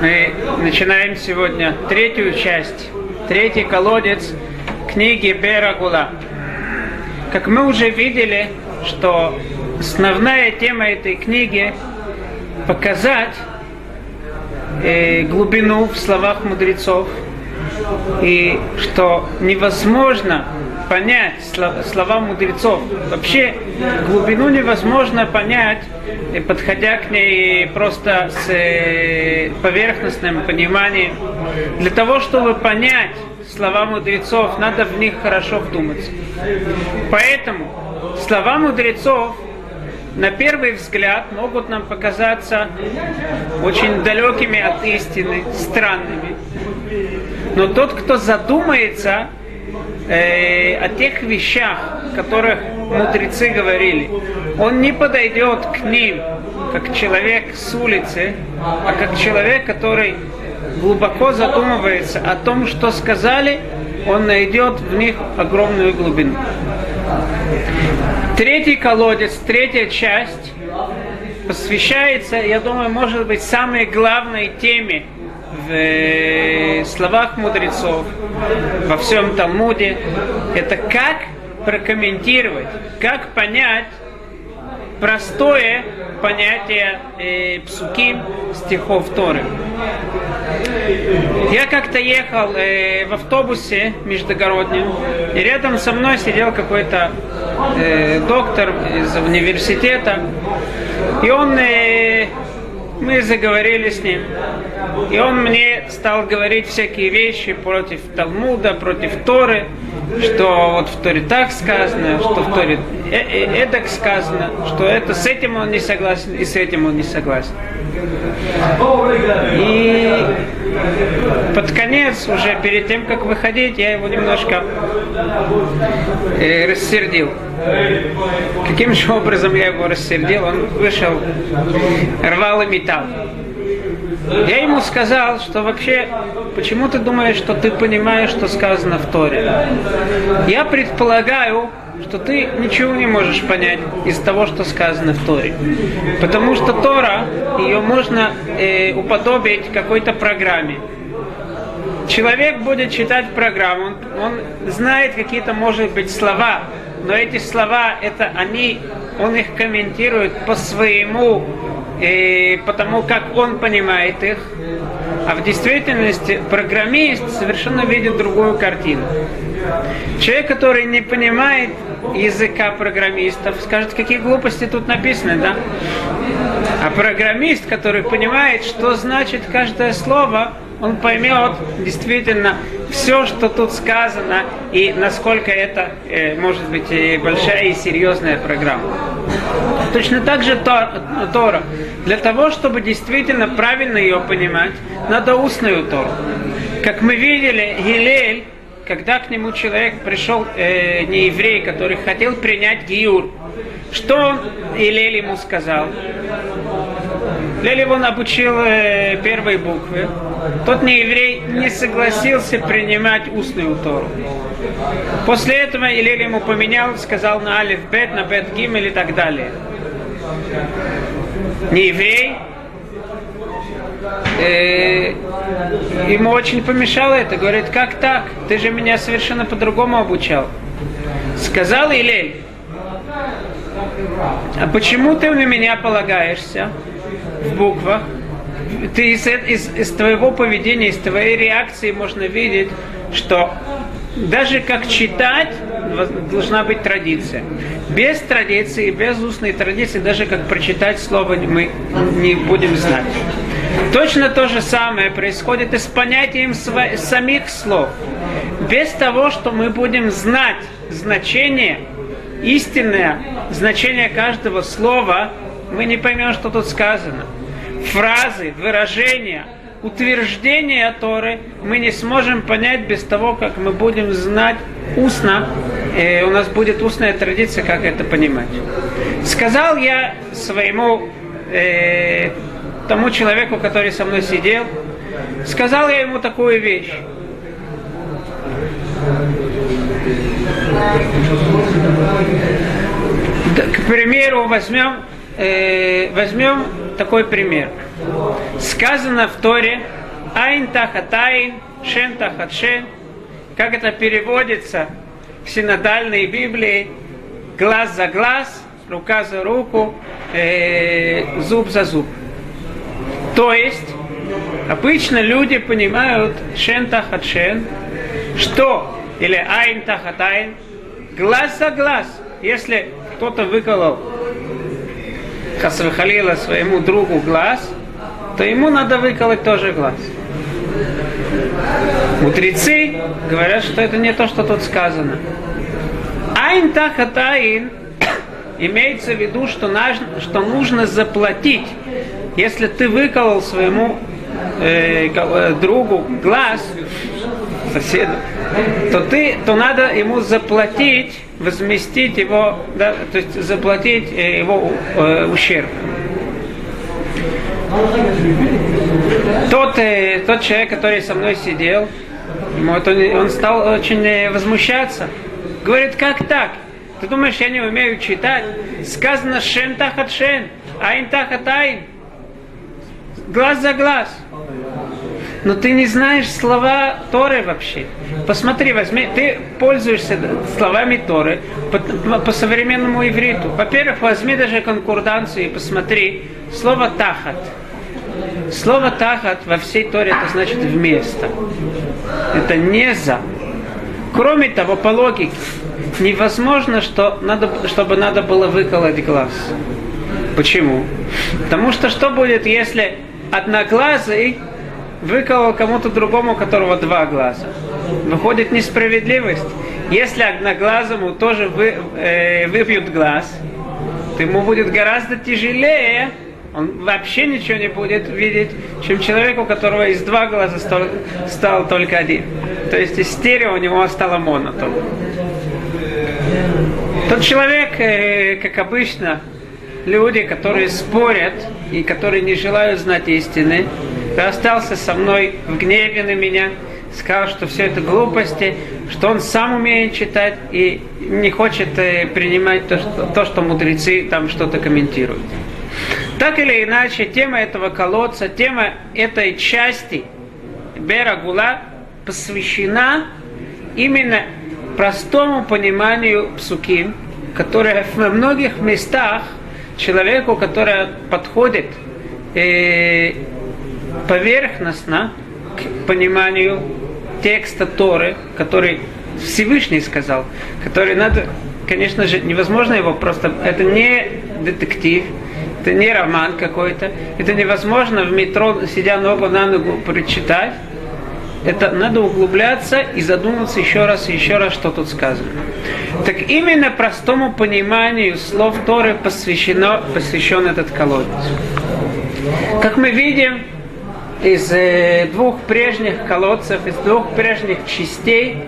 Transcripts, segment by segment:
Мы начинаем сегодня третью часть, третий колодец книги Берагула. Как мы уже видели, что основная тема этой книги показать э, глубину в словах мудрецов, и что невозможно понять слова мудрецов. Вообще глубину невозможно понять, подходя к ней просто с э, поверхностным пониманием. Для того, чтобы понять слова мудрецов, надо в них хорошо вдуматься. Поэтому слова мудрецов на первый взгляд могут нам показаться очень далекими от истины, странными. Но тот, кто задумается э, о тех вещах, которых мудрецы говорили, он не подойдет к ним как человек с улицы, а как человек, который глубоко задумывается о том, что сказали, он найдет в них огромную глубину. Третий колодец, третья часть посвящается, я думаю, может быть, самой главной теме в э, словах мудрецов, во всем Талмуде, это как прокомментировать, как понять простое понятие э, псуки стихов Торы. Я как-то ехал э, в автобусе междугороднем, и рядом со мной сидел какой-то э, доктор из университета, и он э, мы заговорили с ним. И он мне стал говорить всякие вещи против Талмуда, против Торы, что вот в Торе так сказано, что в Торе э -э сказано, что это с этим он не согласен и с этим он не согласен. И под конец, уже перед тем, как выходить, я его немножко э, рассердил. Каким же образом я его рассердил? Он вышел, рвал и металл. Я ему сказал, что вообще, почему ты думаешь, что ты понимаешь, что сказано в Торе? Я предполагаю, что ты ничего не можешь понять из того, что сказано в Торе. Потому что Тора, ее можно э, уподобить какой-то программе. Человек будет читать программу, он, он знает какие-то, может быть, слова, но эти слова, это они, он их комментирует по своему и потому как он понимает их, а в действительности программист совершенно видит другую картину. Человек, который не понимает языка программистов, скажет, какие глупости тут написаны, да? А программист, который понимает, что значит каждое слово, он поймет действительно все, что тут сказано, и насколько это э, может быть и большая и серьезная программа. Точно так же Тора. Для того, чтобы действительно правильно ее понимать, надо устную Тору. Как мы видели, Гилель, когда к нему человек пришел, э, не еврей, который хотел принять Гиюр, что он Илель ему сказал? Лель он обучил э, первые буквы. Тот не еврей не согласился принимать устную Тору. После этого Илель ему поменял, сказал на Алиф Бет, на Бет Гимель и так далее. Не еврей, э, ему очень помешало это. Говорит, как так? Ты же меня совершенно по-другому обучал. Сказал Илель, а почему ты на меня полагаешься в буквах? Ты из, из, из твоего поведения, из твоей реакции можно видеть, что даже как читать должна быть традиция. Без традиции, без устной традиции, даже как прочитать слово мы не будем знать. Точно то же самое происходит и с понятием самих слов. Без того, что мы будем знать значение истинное значение каждого слова, мы не поймем, что тут сказано. Фразы, выражения, утверждения Торы мы не сможем понять без того, как мы будем знать устно, и у нас будет устная традиция, как это понимать. Сказал я своему э, тому человеку, который со мной сидел, сказал я ему такую вещь. К примеру, возьмем, э, возьмем такой пример. Сказано в Торе Айн тахат айн, шен тахат шен. Как это переводится в синодальной Библии? Глаз за глаз, рука за руку, э, зуб за зуб. То есть, обычно люди понимают шен тахат шен, что, или айн тахат айн, глаз за глаз. Если кто-то выколол Хасвахалила своему другу глаз, то ему надо выколоть тоже глаз. Мудрецы говорят, что это не то, что тут сказано. Айн тахат имеется в виду, что, что нужно заплатить. Если ты выколол своему э, другу глаз, соседу, то ты, то надо ему заплатить, возместить его, да, то есть заплатить э, его э, ущерб. Тот, э, тот человек, который со мной сидел, вот он, он стал очень э, возмущаться. Говорит, как так? Ты думаешь, я не умею читать? Сказано шен тахат шен, айн тахат айн. Глаз за глаз. Но ты не знаешь слова Торы вообще. Посмотри, возьми, ты пользуешься словами Торы по, по современному ивриту. Во-первых, возьми даже конкурданцию и посмотри слово тахат. Слово тахат во всей Торе это значит вместо. Это не за. Кроме того, по логике, невозможно, что надо, чтобы надо было выколоть глаз. Почему? Потому что что будет, если одноглазый выколол кому-то другому, у которого два глаза? Выходит несправедливость. Если одноглазому тоже вы, э, выбьют глаз, то ему будет гораздо тяжелее он вообще ничего не будет видеть, чем человек, у которого из два глаза стал, стал только один. То есть из стерео у него стало моно только. Тот человек, э, как обычно, люди, которые спорят и которые не желают знать истины, остался со мной в гневе на меня, сказал, что все это глупости, что он сам умеет читать и не хочет э, принимать то, что, то, что мудрецы там что-то комментируют. Так или иначе, тема этого колодца, тема этой части Берагула посвящена именно простому пониманию псуким, которое в многих местах человеку, который подходит э, поверхностно к пониманию текста Торы, который Всевышний сказал, который надо, конечно же, невозможно его просто, это не детектив, это не роман какой-то. Это невозможно в метро, сидя ногу на ногу, прочитать. Это надо углубляться и задуматься еще раз и еще раз, что тут сказано. Так именно простому пониманию слов Торы посвящено, посвящен этот колодец. Как мы видим, из э, двух прежних колодцев, из двух прежних частей,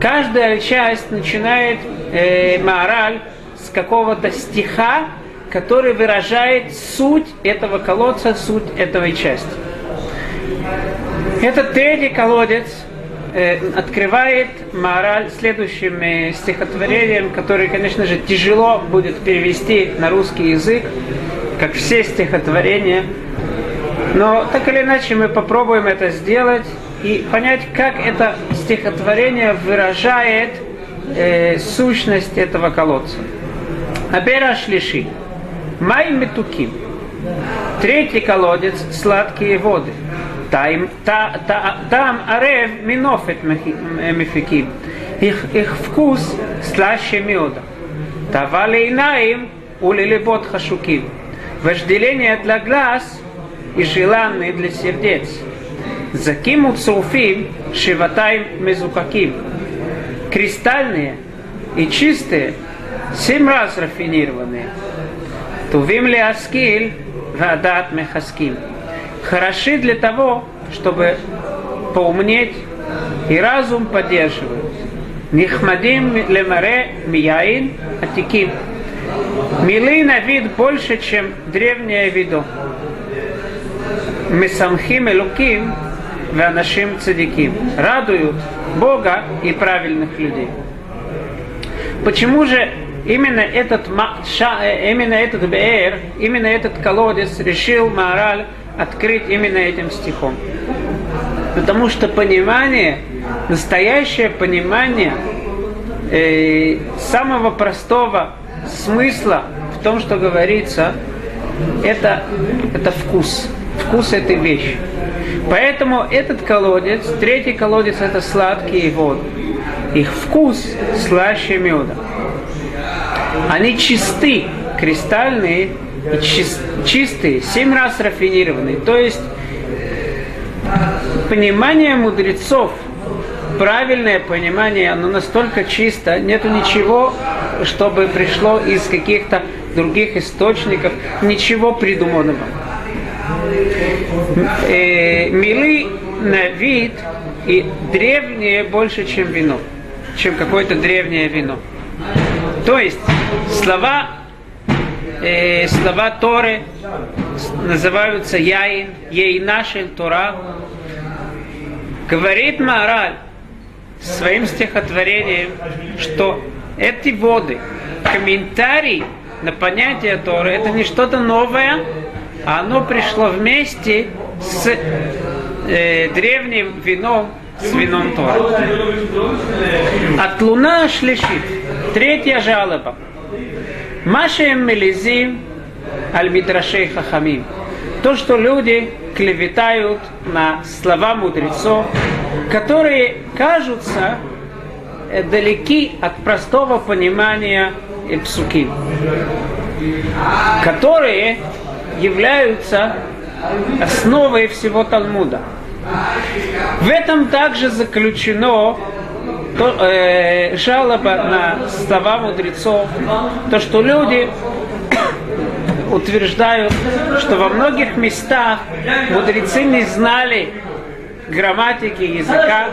каждая часть начинает э, мораль с какого-то стиха, который выражает суть этого колодца, суть этой части. Этот третий колодец э, открывает мораль следующим э, стихотворением, который, конечно же, тяжело будет перевести на русский язык, как все стихотворения. Но так или иначе мы попробуем это сделать и понять, как это стихотворение выражает э, сущность этого колодца. Абера Шлиши. Май метуким. Третий колодец – сладкие воды. Там, та, та, там арев минофет мефиким. Их, их вкус слаще меда. Тавали инаим улилибот хашуким. Вожделение для глаз и желанные для сердец. Заким уцруфим шиватаем мезукаким. Кристальные и чистые, семь раз рафинированные – Тувим ли аскиль, вадат мехаским. Хороши для того, чтобы поумнеть и разум поддерживают. Нихмадим лемаре мияин атиким. Милы на вид больше, чем древнее видо. Месамхим элуким ванашим цадиким. Радуют Бога и правильных людей. Почему же именно этот, э, именно этот Беэр, именно этот колодец решил Маораль открыть именно этим стихом. Потому что понимание, настоящее понимание э, самого простого смысла в том, что говорится, это, это вкус. Вкус этой вещи. Поэтому этот колодец, третий колодец это сладкие воды. Их вкус слаще меда. Они чисты, кристальные и чис, чистые, семь раз рафинированные. То есть понимание мудрецов, правильное понимание, оно настолько чисто, нету ничего, чтобы пришло из каких-то других источников, ничего придуманного. Э, милы на вид и древнее больше, чем вино, чем какое-то древнее вино. То есть слова, э, слова Торы называются Яин, Ейнашель Тора. Говорит Маораль своим стихотворением, что эти воды, комментарий на понятие Торы, это не что-то новое, оно пришло вместе с э, древним вином, с вином Тора. От луна шлишит. Третья жалоба. Машем мелизим аль мидрашей хахамим. То, что люди клеветают на слова мудрецов, которые кажутся э, далеки от простого понимания псуки, которые являются основой всего Талмуда. В этом также заключено то, э, жалоба на слова мудрецов, то, что люди утверждают, что во многих местах мудрецы не знали грамматики языка,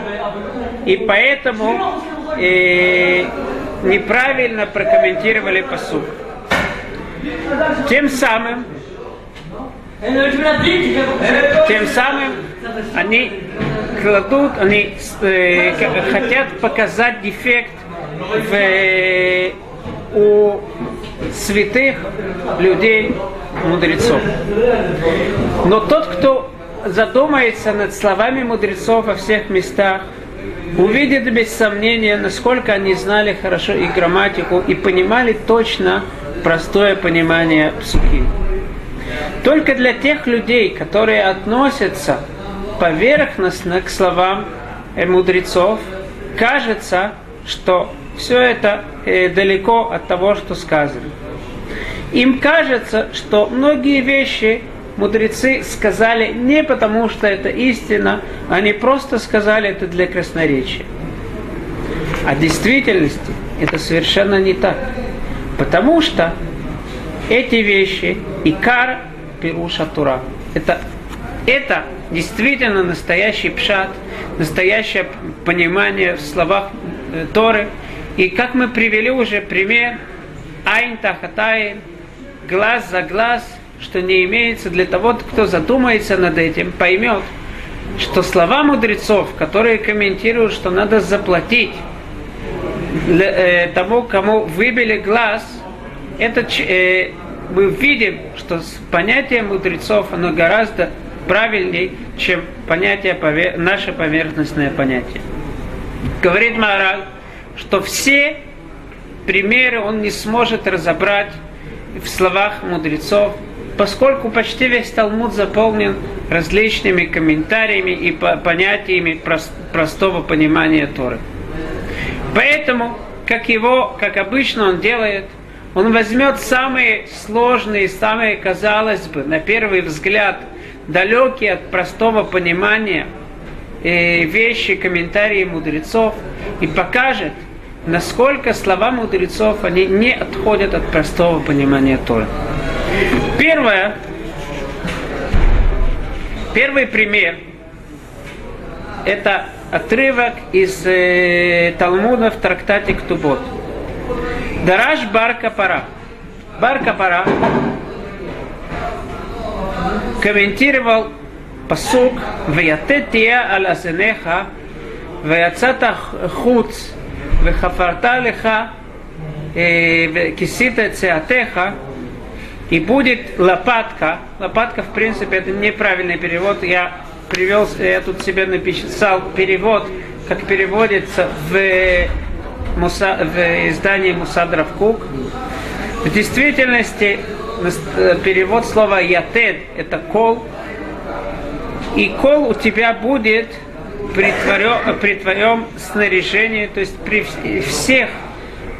и поэтому э, неправильно прокомментировали посуд. Тем самым тем самым они кладут, они э, хотят показать дефект в, э, у святых людей, мудрецов. Но тот, кто задумается над словами мудрецов во всех местах, увидит без сомнения, насколько они знали хорошо и грамматику, и понимали точно простое понимание псухи. Только для тех людей, которые относятся поверхностно к словам э, мудрецов, кажется, что все это э, далеко от того, что сказано. Им кажется, что многие вещи мудрецы сказали не потому, что это истина, они просто сказали это для красноречия. А в действительности это совершенно не так. Потому что эти вещи, икар Пируша Тура. Это, это действительно настоящий пшат, настоящее понимание в словах э, Торы. И как мы привели уже пример, айн тахатай, глаз за глаз, что не имеется для того, кто задумается над этим, поймет, что слова мудрецов, которые комментируют, что надо заплатить для, э, тому, кому выбили глаз, это э, мы видим, что понятие мудрецов, оно гораздо правильнее, чем понятие, наше поверхностное понятие. Говорит Мораль, что все примеры он не сможет разобрать в словах мудрецов, поскольку почти весь Талмуд заполнен различными комментариями и понятиями простого понимания Торы. Поэтому, как его, как обычно он делает – он возьмет самые сложные, самые, казалось бы, на первый взгляд, далекие от простого понимания э, вещи, комментарии мудрецов и покажет, насколько слова мудрецов, они не отходят от простого понимания Торы. Первое, первый пример – это отрывок из э, Талмуда в трактате Ктубот – Дараш Барка Пара. Барка Пара комментировал пасук «Ваятетия аль асенеха, ваяцата хуц, вехафарта леха, э, кисита цеатеха» и будет лопатка. Лопатка, в принципе, это неправильный перевод. Я привел, я тут себе написал перевод, как переводится в Муса, в издании Мусадров Кук. В действительности э, перевод слова ятед это кол. И кол у тебя будет при твоем, при твоем снаряжении, то есть при всех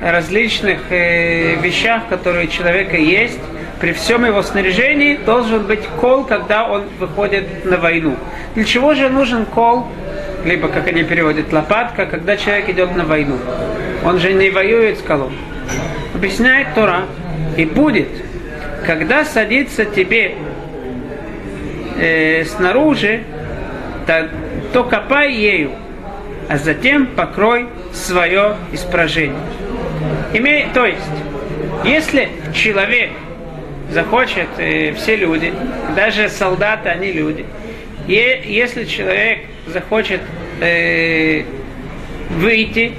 различных э, вещах, которые у человека есть, при всем его снаряжении должен быть кол, когда он выходит на войну. Для чего же нужен кол? Либо, как они переводят, лопатка, когда человек идет на войну. Он же не воюет с колом. Объясняет Тора. И будет, когда садится тебе э, снаружи, то, то копай ею, а затем покрой свое испражение. Имей, то есть, если человек захочет, э, все люди, даже солдаты, они люди. И если человек захочет э, выйти,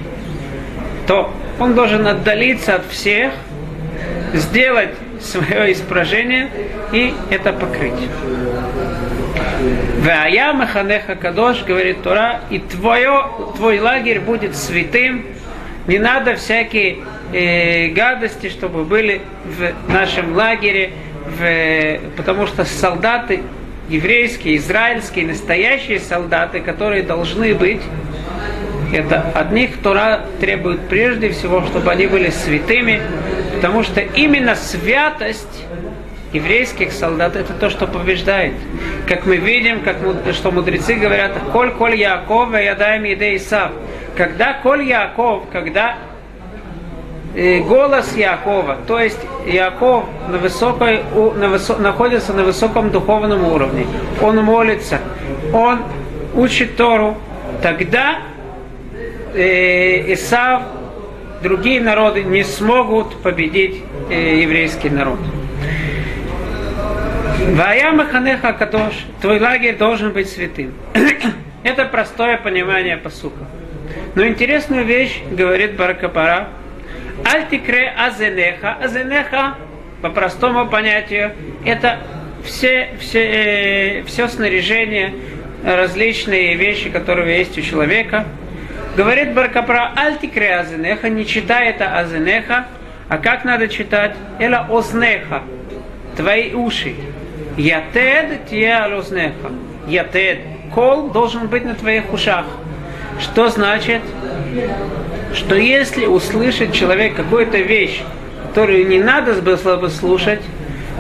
то он должен отдалиться от всех, сделать свое испражение и это покрыть. Вая Маханеха Кадош, говорит Тора, и твое, твой лагерь будет святым, не надо всякие э, гадости, чтобы были в нашем лагере, в, потому что солдаты еврейские, израильские, настоящие солдаты, которые должны быть, это от них Тора требует прежде всего, чтобы они были святыми, потому что именно святость еврейских солдат это то, что побеждает. Как мы видим, как, что мудрецы говорят, «Коль, коль Яков, я даем еде Исав». Когда коль Яков, когда э, голос Якова, то есть Яков на высокой, на высо, находится на высоком духовном уровне, он молится, он учит Тору, тогда э, Исав, другие народы не смогут победить э, еврейский народ. Вая Маханеха Кадош, твой лагерь должен быть святым. Это простое понимание посука. Но интересную вещь говорит Баракапара. Альтикре азенеха. Азенеха, по простому понятию, это все, все, э, все снаряжение, различные вещи, которые есть у человека. Говорит Баркапра, альтикре азенеха, не читай это азенеха, а как надо читать? Эла ознеха, твои уши. Ятед тия алознеха. Ятед. Кол должен быть на твоих ушах. Что значит? Что если услышит человек какую-то вещь, которую не надо было бы слушать,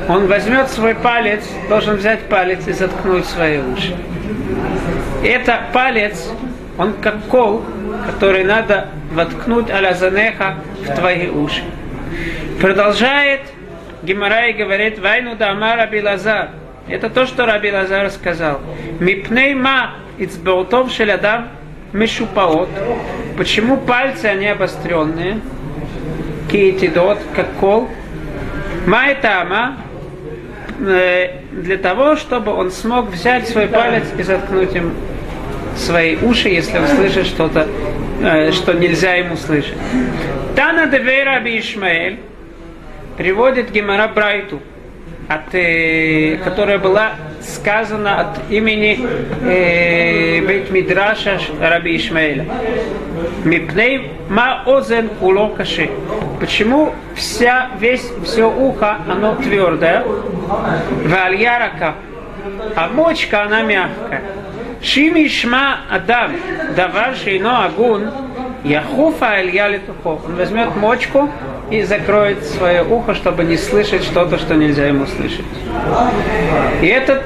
он возьмет свой палец, должен взять палец и заткнуть свои уши. Это палец, он как кол, который надо воткнуть аля занеха в твои уши. Продолжает Гимарай говорит, Вайну да Амара Билазар. Это то, что Раби Лазар сказал. Мипней ма ицбеутов шелядам мешупаот. Почему пальцы, они обостренные? Киетидот, как кол. Ма это ама. Э, для того, чтобы он смог взять свой палец и заткнуть им свои уши, если он слышит что-то, что нельзя ему слышать. Тана девера Ишмаэль приводит Гемара Брайту, от, э, которая была сказана от имени э, Бейт Мидраша Раби Ишмаэля. Мипней ма озен уло каши. Почему вся, весь, все ухо, оно твердое, вальярака, а мочка, она мягкая. Шими шма адам, давар шейно агун, яхуфа элья летухо. Он возьмет мочку и закроет свое ухо, чтобы не слышать что-то, что нельзя ему слышать. И этот,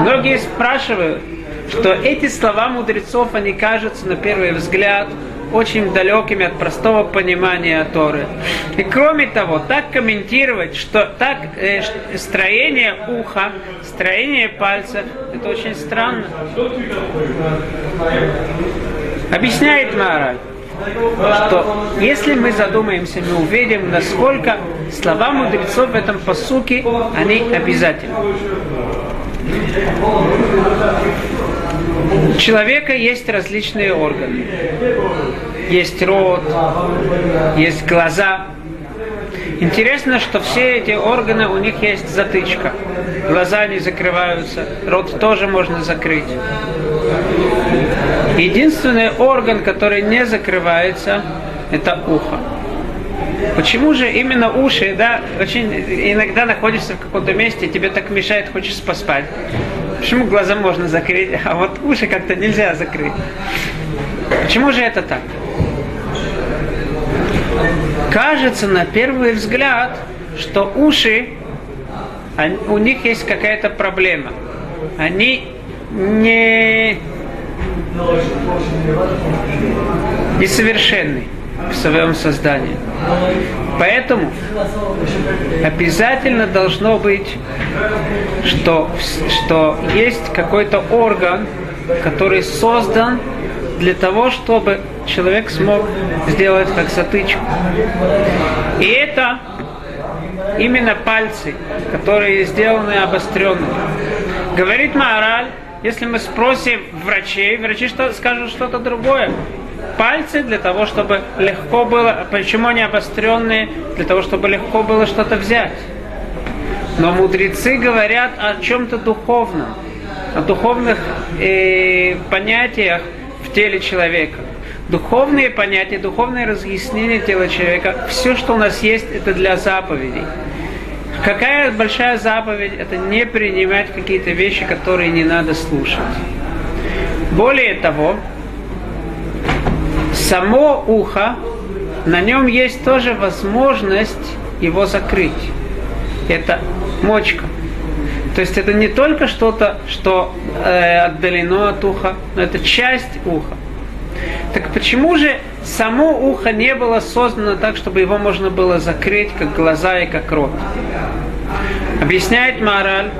многие спрашивают, что эти слова мудрецов, они кажутся на первый взгляд очень далекими от простого понимания Торы. И кроме того, так комментировать, что так э, строение уха, строение пальцев, это очень странно. Объясняет Мара, что если мы задумаемся, мы увидим, насколько слова мудрецов в этом посуке, они обязательны. Человека есть различные органы. Есть рот, есть глаза, Интересно, что все эти органы, у них есть затычка. Глаза не закрываются, рот тоже можно закрыть. Единственный орган, который не закрывается, это ухо. Почему же именно уши, да, очень иногда находишься в каком-то месте, тебе так мешает, хочешь поспать. Почему глаза можно закрыть, а вот уши как-то нельзя закрыть? Почему же это так? Кажется на первый взгляд, что уши, у них есть какая-то проблема. Они не несовершенны в своем создании. Поэтому обязательно должно быть, что, что есть какой-то орган, который создан для того, чтобы человек смог сделать как затычку. И это именно пальцы, которые сделаны обостренными. Говорит Маораль, если мы спросим врачей, врачи что, скажут что-то другое. Пальцы для того, чтобы легко было, почему они обостренные? Для того, чтобы легко было что-то взять. Но мудрецы говорят о чем-то духовном, о духовных э, понятиях в теле человека. Духовные понятия, духовные разъяснения тела человека, все, что у нас есть, это для заповедей. Какая большая заповедь? Это не принимать какие-то вещи, которые не надо слушать. Более того, само ухо, на нем есть тоже возможность его закрыть. Это мочка. То есть это не только что-то, что э, отдалено от уха, но это часть уха. Так почему же само ухо не было создано так, чтобы его можно было закрыть, как глаза и как рот? Объясняет мораль,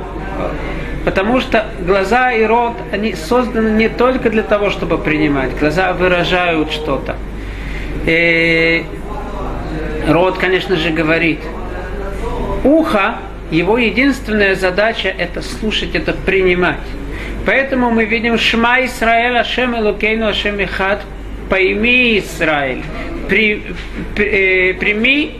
потому что глаза и рот, они созданы не только для того, чтобы принимать. Глаза выражают что-то. И рот, конечно же, говорит. Ухо, его единственная задача это слушать, это принимать. Поэтому мы видим Шма Исраэль, Ашем Элокейну, Ашем Ихад, пойми Израиль, при, при, э, прими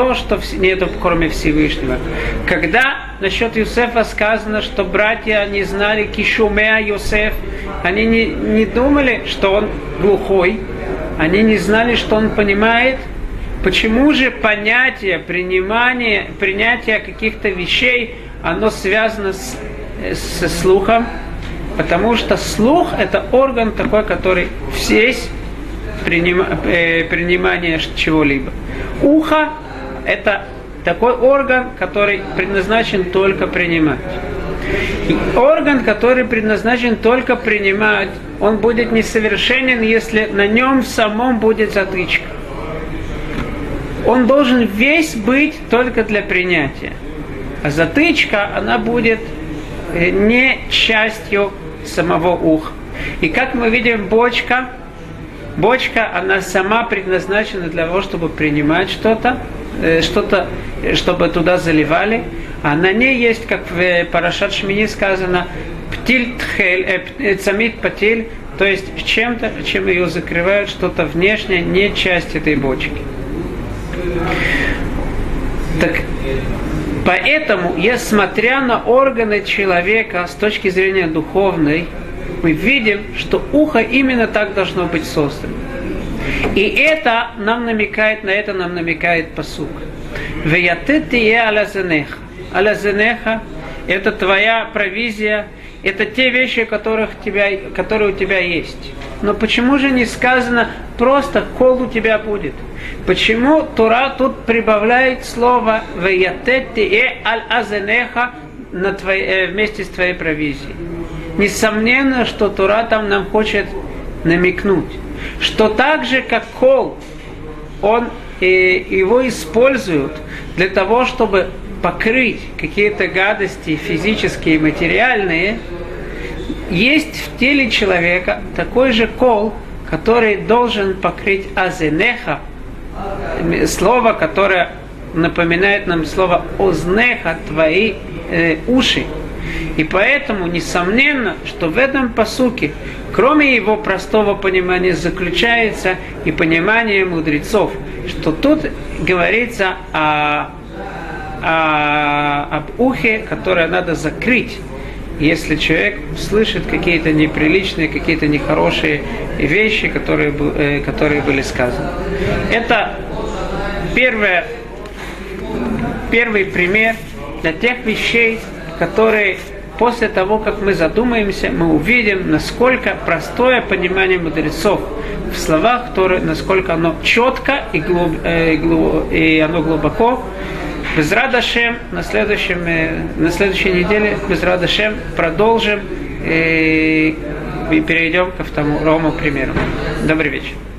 то, что нету кроме Всевышнего. Когда насчет Юсефа сказано, что братья не знали Кишумеа Юсеф, они не, не думали, что он глухой, они не знали, что он понимает, почему же понятие принимания, принятия каких-то вещей, оно связано с, с слухом, Потому что слух это орган такой, который весь принима, э, принимание чего-либо. Ухо это такой орган, который предназначен только принимать. И орган, который предназначен только принимать, он будет несовершенен, если на нем самом будет затычка. Он должен весь быть только для принятия. А затычка, она будет э, не частью самого уха. И как мы видим, бочка, бочка, она сама предназначена для того, чтобы принимать что-то, что-то, чтобы туда заливали. А на ней есть, как в Парашат Шмини сказано, птиль тхель, э, э, цамит патиль, то есть чем-то, чем ее закрывают, что-то внешнее, не часть этой бочки. Так Поэтому, смотря на органы человека с точки зрения духовной, мы видим, что ухо именно так должно быть создано. И это нам намекает, на это нам намекает посук. Веятытие алязенеха. Алязенеха – это твоя провизия, это те вещи, которых тебя, которые у тебя есть. Но почему же не сказано просто кол у тебя будет? Почему Тура тут прибавляет слово «Веятетти аль-азенеха» на твоей, э, вместе с твоей провизией? Несомненно, что Тура там нам хочет намекнуть, что так же, как кол, он, э, его используют для того, чтобы покрыть какие-то гадости физические и материальные, есть в теле человека такой же кол, который должен покрыть азенеха, слово, которое напоминает нам слово ознеха, твои э, уши. И поэтому, несомненно, что в этом посуке Кроме его простого понимания заключается и понимание мудрецов, что тут говорится о, о, об ухе, которое надо закрыть, если человек слышит какие-то неприличные, какие-то нехорошие вещи, которые, э, которые были сказаны. Это первое, первый пример для тех вещей, которые после того, как мы задумаемся, мы увидим, насколько простое понимание мудрецов в словах, которые, насколько оно четко и, глуб, э, глуб, и оно глубоко. Без Радашем на, следующем, э, на следующей неделе без Радашем продолжим э, и перейдем ко второму примеру. Добрый вечер.